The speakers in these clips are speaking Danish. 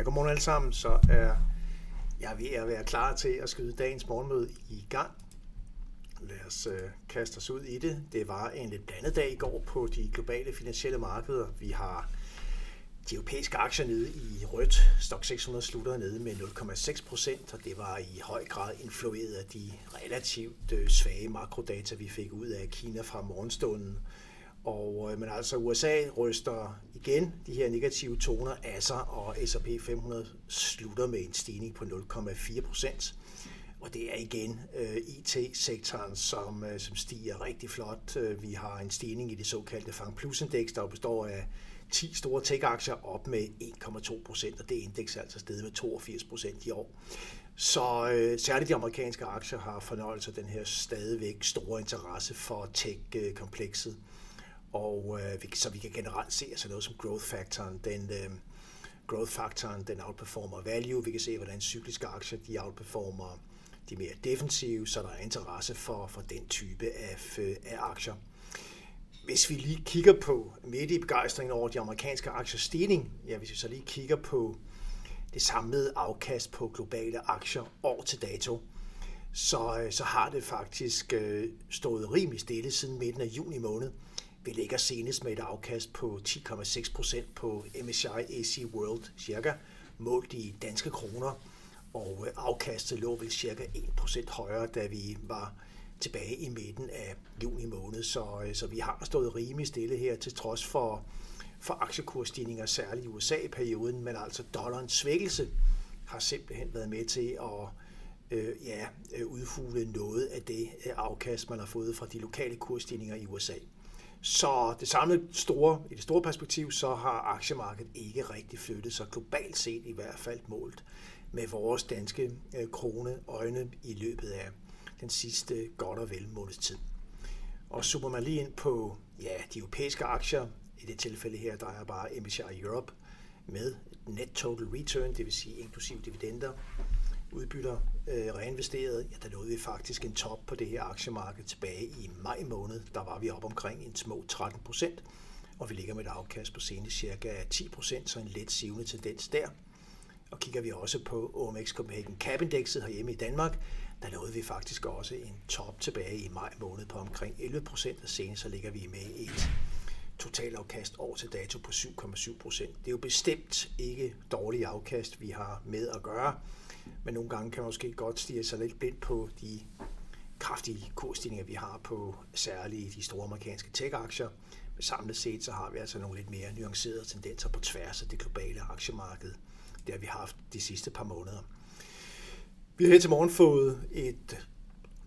Ja, godmorgen alle sammen. Så er jeg ved at være klar til at skyde dagens morgenmøde i gang. Lad os øh, kaste os ud i det. Det var en lidt blandet dag i går på de globale finansielle markeder. Vi har de europæiske aktier nede i rødt. Stock 600 slutter nede med 0,6 procent, og det var i høj grad influeret af de relativt øh, svage makrodata, vi fik ud af Kina fra morgenstunden. Og, øh, men altså USA ryster igen de her negative toner af sig, og S&P 500 slutter med en stigning på 0,4 procent. Og det er igen øh, IT-sektoren, som, øh, som stiger rigtig flot. Øh, vi har en stigning i det såkaldte Fang Plus-indeks, der består af 10 store tech-aktier op med 1,2 procent, og det indeks er altså steget med 82 procent i år. Så øh, særligt de amerikanske aktier har fornøjelse af den her stadigvæk store interesse for tech-komplekset. Og øh, så vi kan generelt se altså noget som growth factoren, den, øh, growth factoren, den outperformer value. Vi kan se, hvordan cykliske aktier, de outperformer de mere defensive, så der er interesse for, for den type af, øh, af aktier. Hvis vi lige kigger på midt i begejstringen over de amerikanske aktier stigning, ja, hvis vi så lige kigger på det samlede afkast på globale aktier år til dato, så, øh, så har det faktisk øh, stået rimelig stille siden midten af juni måned. Vi ligger senest med et afkast på 10,6 procent på MSCI AC World cirka, målt i danske kroner, og øh, afkastet lå vel cirka 1 procent højere, da vi var tilbage i midten af juni måned. Så, øh, så vi har stået rimelig stille her til trods for, for aktiekursstigninger, særligt i USA i perioden, men altså dollarens svækkelse har simpelthen været med til at øh, ja, øh, udfugle noget af det afkast, man har fået fra de lokale kursstigninger i USA. Så det samlede store, i det store perspektiv, så har aktiemarkedet ikke rigtig flyttet sig globalt set i hvert fald målt med vores danske øh, krone øjne i løbet af den sidste godt og vel måneds tid. Og zoomer man lige ind på ja, de europæiske aktier, i det tilfælde her, der er bare MSCI Europe med net total return, det vil sige inklusiv dividender, udbytter øh, reinvesteret, ja, der nåede vi faktisk en top på det her aktiemarked tilbage i maj måned. Der var vi op omkring en små 13 procent, og vi ligger med et afkast på senest cirka 10 procent, så en let sivende tendens der. Og kigger vi også på OMX Copenhagen Cap Indexet herhjemme i Danmark, der nåede vi faktisk også en top tilbage i maj måned på omkring 11 procent, og senest så ligger vi med et totalafkast år til dato på 7,7 procent. Det er jo bestemt ikke dårlige afkast, vi har med at gøre, men nogle gange kan man måske godt stige sig lidt blind på de kraftige kursstigninger, vi har på særligt de store amerikanske tech-aktier. Men samlet set så har vi altså nogle lidt mere nuancerede tendenser på tværs af det globale aktiemarked. Det har vi haft de sidste par måneder. Vi har her til morgen fået et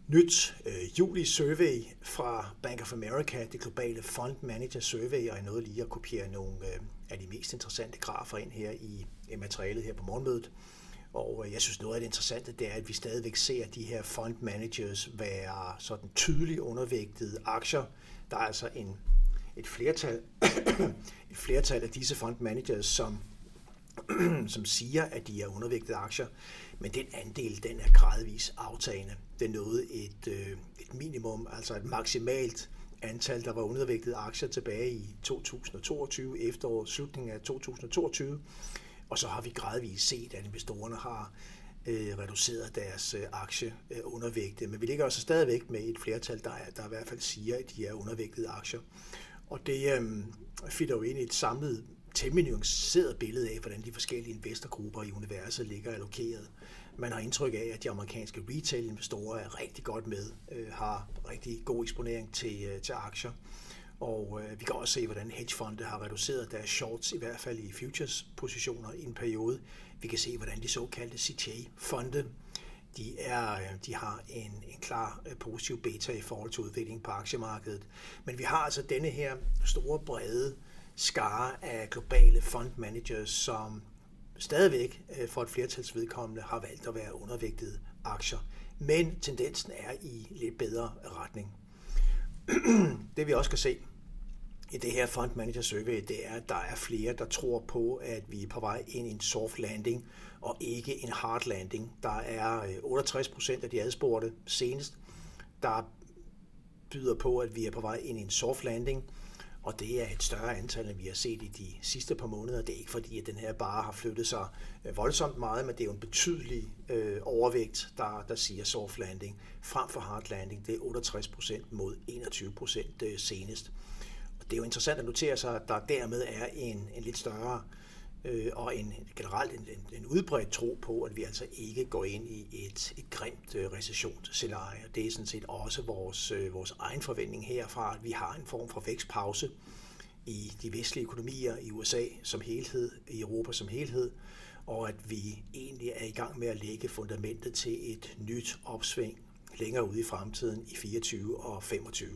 nyt øh, juli-survey fra Bank of America, det globale fund manager survey, og jeg nåede lige at kopiere nogle øh, af de mest interessante grafer ind her i, i materialet her på morgenmødet. Og øh, jeg synes noget af det interessante, det er, at vi stadigvæk ser de her fund managers være sådan tydeligt undervægtede aktier. Der er altså en, et, flertal, et flertal af disse fund managers, som som siger, at de er undervægtede aktier, men den andel, den er gradvis aftagende. Det nåede et, øh, et minimum, altså et maksimalt antal, der var undervægtede aktier tilbage i 2022, efteråret, slutningen af 2022, og så har vi gradvist set, at investorerne har øh, reduceret deres øh, aktieundervægte, øh, men vi ligger også stadigvæk med et flertal, der, er, der i hvert fald siger, at de er undervægtede aktier. Og det øh, fitter jo ind i et samlet temmelig nuanceret billede af, hvordan de forskellige investorgrupper i universet ligger allokeret. Man har indtryk af, at de amerikanske retail-investorer er rigtig godt med, øh, har rigtig god eksponering til, øh, til aktier. Og øh, vi kan også se, hvordan hedgefonde har reduceret deres shorts, i hvert fald i futures-positioner i en periode. Vi kan se, hvordan de såkaldte CTA-fonde, de, er, øh, de har en, en klar øh, positiv beta i forhold til udviklingen på aktiemarkedet. Men vi har altså denne her store, brede skare af globale fund managers, som stadigvæk øh, for et flertals vedkommende har valgt at være undervægtede aktier. Men tendensen er i lidt bedre retning. det vi også kan se i det her fund manager survey, det er, at der er flere, der tror på, at vi er på vej ind i en soft landing og ikke en hard landing. Der er øh, 68 procent af de adspurgte senest, der byder på, at vi er på vej ind i en soft landing, og det er et større antal, end vi har set i de sidste par måneder. Det er ikke fordi, at den her bare har flyttet sig øh, voldsomt meget, men det er jo en betydelig øh, overvægt, der, der siger soft landing frem for hard landing. Det er 68 procent mod 21 procent øh, senest. Og det er jo interessant at notere sig, at der dermed er en, en lidt større øh, og en generelt en, en, en udbredt tro på, at vi altså ikke går ind i et, et grimt øh, recessionsscenarie. Det er sådan set også vores, øh, vores egen forventning herfra, at vi har en form for vækstpause i de vestlige økonomier i USA som helhed, i Europa som helhed, og at vi egentlig er i gang med at lægge fundamentet til et nyt opsving længere ude i fremtiden i 24 og 25.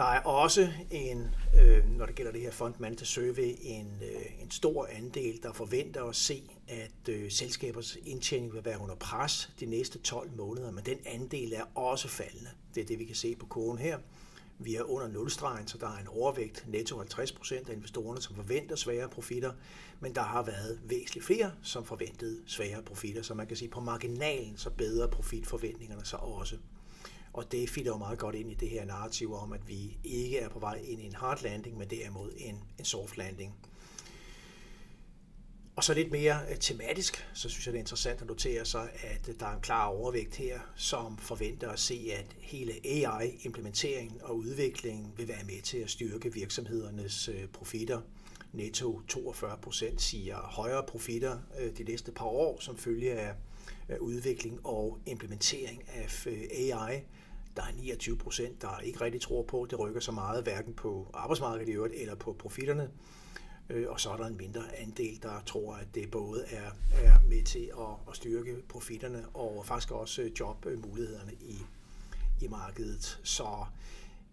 Der er også en, øh, når det gælder det her fund manager survey, en, øh, en stor andel, der forventer at se, at øh, selskabers indtjening vil være under pres de næste 12 måneder, men den andel er også faldende. Det er det, vi kan se på kurven her. Vi er under nulstregen, så der er en overvægt, netto 50 procent af investorerne, som forventer svære profitter, men der har været væsentligt flere, som forventede svære profitter, så man kan sige, på marginalen, så bedre profitforventningerne så også. Og det fitter jo meget godt ind i det her narrativ om, at vi ikke er på vej ind i en hard landing, men derimod en, en soft landing. Og så lidt mere øh, tematisk, så synes jeg, det er interessant at notere sig, at øh, der er en klar overvægt her, som forventer at se, at hele AI-implementeringen og udviklingen vil være med til at styrke virksomhedernes øh, profitter. Netto 42 procent siger højere profitter de næste par år, som følge af udvikling og implementering af øh, AI. Der er 29 procent, der ikke rigtig tror på, at det rykker så meget, hverken på arbejdsmarkedet i øvrigt eller på profitterne. Øh, og så er der en mindre andel, der tror, at det både er, er med til at, at styrke profitterne og faktisk også øh, jobmulighederne i, i markedet. Så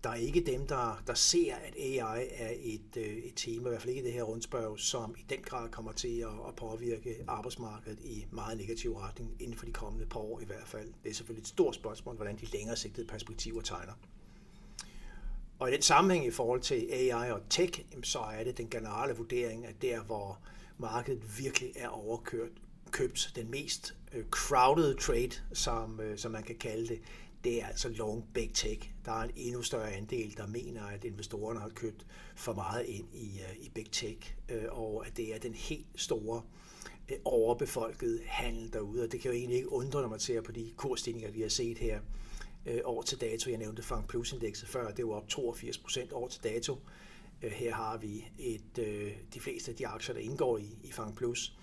der er ikke dem, der, der ser, at AI er et, øh, et tema, i hvert fald ikke det her rundspørg, som i den grad kommer til at, at påvirke arbejdsmarkedet i meget negativ retning inden for de kommende par år i hvert fald. Det er selvfølgelig et stort spørgsmål, hvordan de længere sigtede perspektiver tegner. Og i den sammenhæng i forhold til AI og tech, så er det den generelle vurdering, at der, hvor markedet virkelig er overkørt, købt den mest øh, crowded trade, som, øh, som man kan kalde det, det er altså long big tech. Der er en endnu større andel, der mener, at investorerne har købt for meget ind i, øh, i big tech, øh, og at det er den helt store øh, overbefolkede handel derude. Og det kan jo egentlig ikke undre, når man ser på de kursstigninger, vi har set her år til dato. Jeg nævnte Fang Plus-indekset før, det var op 82 procent år til dato. Her har vi et, de fleste af de aktier, der indgår i, i Fang Plus.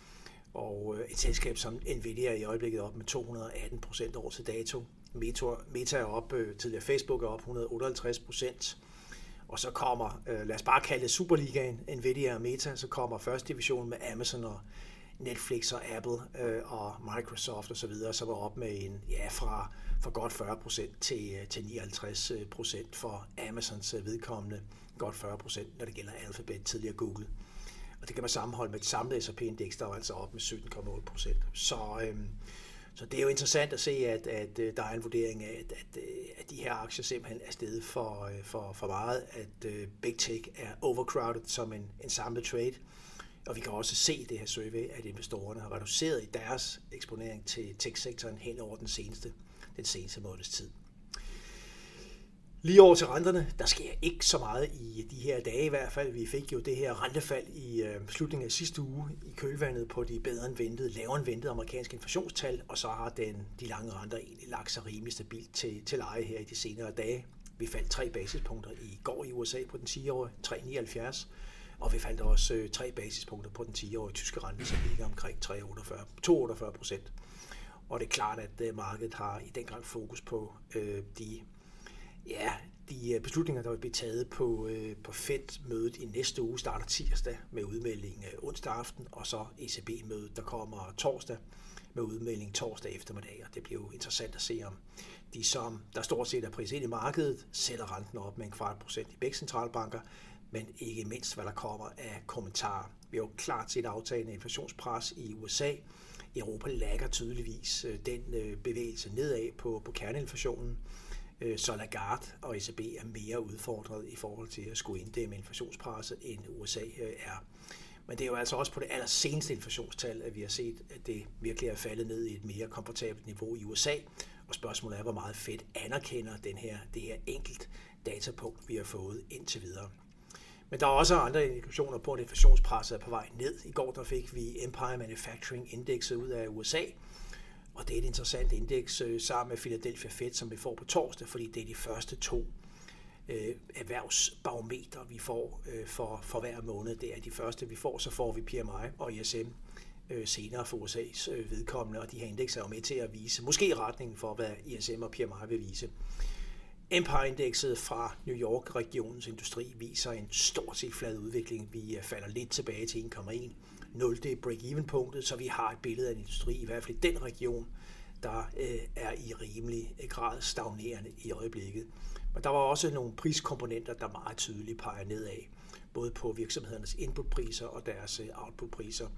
Og et selskab som Nvidia er i øjeblikket op med 218 procent år til dato. Meta, Meta er op, øh, tidligere Facebook er op 158 procent. Og så kommer, øh, lad os bare kalde det Superligaen, Nvidia og Meta, så kommer første division med Amazon og Netflix og Apple øh, og Microsoft osv., så var op med en, ja, fra, fra godt 40 procent til, øh, til 59 procent for Amazons øh, vedkommende, godt 40 procent, når det gælder Alphabet, tidligere Google. Og det kan man sammenholde med et samlet S&P-indeks, der var altså op med 17,8 procent. Så, øh, så det er jo interessant at se, at, at, øh, der er en vurdering af, at, at, øh, at de her aktier simpelthen er stedet for, øh, for, for meget, at Big Tech er overcrowded som en, en samlet trade. Og vi kan også se i det her survey, at investorerne har reduceret i deres eksponering til tech-sektoren hen over den seneste, den seneste måneds tid. Lige over til renterne, der sker ikke så meget i de her dage i hvert fald. Vi fik jo det her rentefald i øh, slutningen af sidste uge i kølvandet på de bedre end ventede, lavere end ventede amerikanske inflationstal, og så har den, de lange renter egentlig lagt sig rimelig stabilt til, til leje her i de senere dage. Vi faldt tre basispunkter i går i USA på den 10-årige, 3,79 og vi faldt også øh, tre basispunkter på den 10-årige tyske rente, som ligger omkring 2,48 procent. Og det er klart, at øh, markedet har i den grad fokus på øh, de, ja, de øh, beslutninger, der vil blive taget på, øh, på Fed-mødet i næste uge, starter tirsdag med udmelding øh, onsdag aften, og så ECB-mødet, der kommer torsdag med udmelding torsdag eftermiddag, og det bliver jo interessant at se, om de, som der stort set er priset i markedet, sætter renten op med en kvart procent i begge centralbanker, men ikke mindst, hvad der kommer af kommentarer. Vi har jo klart set aftagende inflationspres i USA. Europa lagger tydeligvis øh, den øh, bevægelse nedad på, på kerneinflationen. Øh, så Lagarde og ECB er mere udfordret i forhold til at skulle inddæmme inflationspresset, end USA øh, er. Men det er jo altså også på det allerseneste inflationstal, at vi har set, at det virkelig er faldet ned i et mere komfortabelt niveau i USA. Og spørgsmålet er, hvor meget Fed anerkender den her, det her enkelt datapunkt, vi har fået indtil videre. Men der er også andre indikationer på, at inflationspresset er på vej ned. I går der fik vi Empire Manufacturing Indexet ud af USA, og det er et interessant indeks øh, sammen med Philadelphia Fed, som vi får på torsdag, fordi det er de første to øh, erhvervsbarometer, vi får øh, for, for hver måned. Det er de første, vi får. Så får vi PMI og ISM øh, senere for USA's øh, vedkommende, og de her indekser er jo med til at vise, måske retningen for, hvad ISM og PMI vil vise. Empire-indekset fra New York-regionens industri viser en stort set flad udvikling. Vi øh, falder lidt tilbage til 1,1. 0 det er break-even-punktet, så vi har et billede af en industri, i hvert fald i den region, der øh, er i rimelig øh, grad stagnerende i øjeblikket. Men der var også nogle priskomponenter, der meget tydeligt peger nedad, både på virksomhedernes inputpriser og deres øh, outputpriser.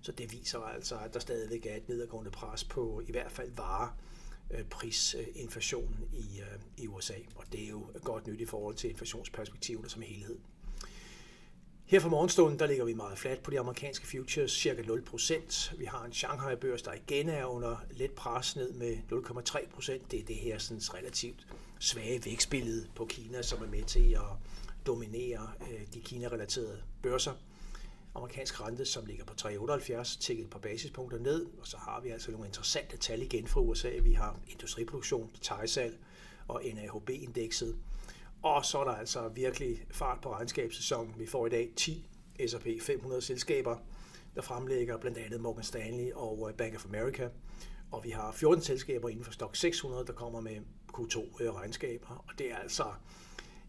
Så det viser altså, at der stadigvæk er et nedadgående pres på i hvert fald varer, øh, prisinflationen i, i USA. Og det er jo godt nyt i forhold til inflationsperspektiverne som helhed. Her fra morgenstunden, der ligger vi meget fladt på de amerikanske futures, cirka 0%. Vi har en Shanghai-børs, der igen er under let pres ned med 0,3%. Det er det her sådan relativt svage vækstbillede på Kina, som er med til at dominere øh, de Kina-relaterede børser. Amerikansk rente, som ligger på 3,78, tækket et par basispunkter ned, og så har vi altså nogle interessante tal igen fra USA. Vi har industriproduktion, detaljsalg og NAHB-indekset. Og så er der altså virkelig fart på regnskabssæsonen. Vi får i dag 10 S&P 500 selskaber, der fremlægger blandt andet Morgan Stanley og øh, Bank of America. Og vi har 14 selskaber inden for Stock 600, der kommer med Q2-regnskaber. Øh, og det er altså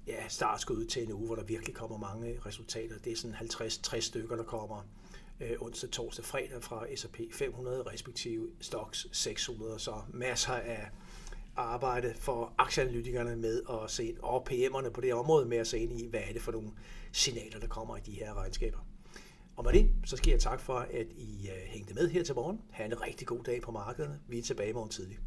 ja, startskud til en uge, hvor der virkelig kommer mange resultater. Det er sådan 50-60 stykker, der kommer øh, onsdag, torsdag, fredag fra S&P 500, respektive Stocks 600. Så masser af arbejde for aktieanalytikerne med at se, og PM'erne på det område med at se ind i, hvad er det for nogle signaler, der kommer i de her regnskaber. Og med det, så skal jeg tak for, at I øh, hængte med her til morgen. Ha' en rigtig god dag på markederne. Vi er tilbage i morgen tidligt.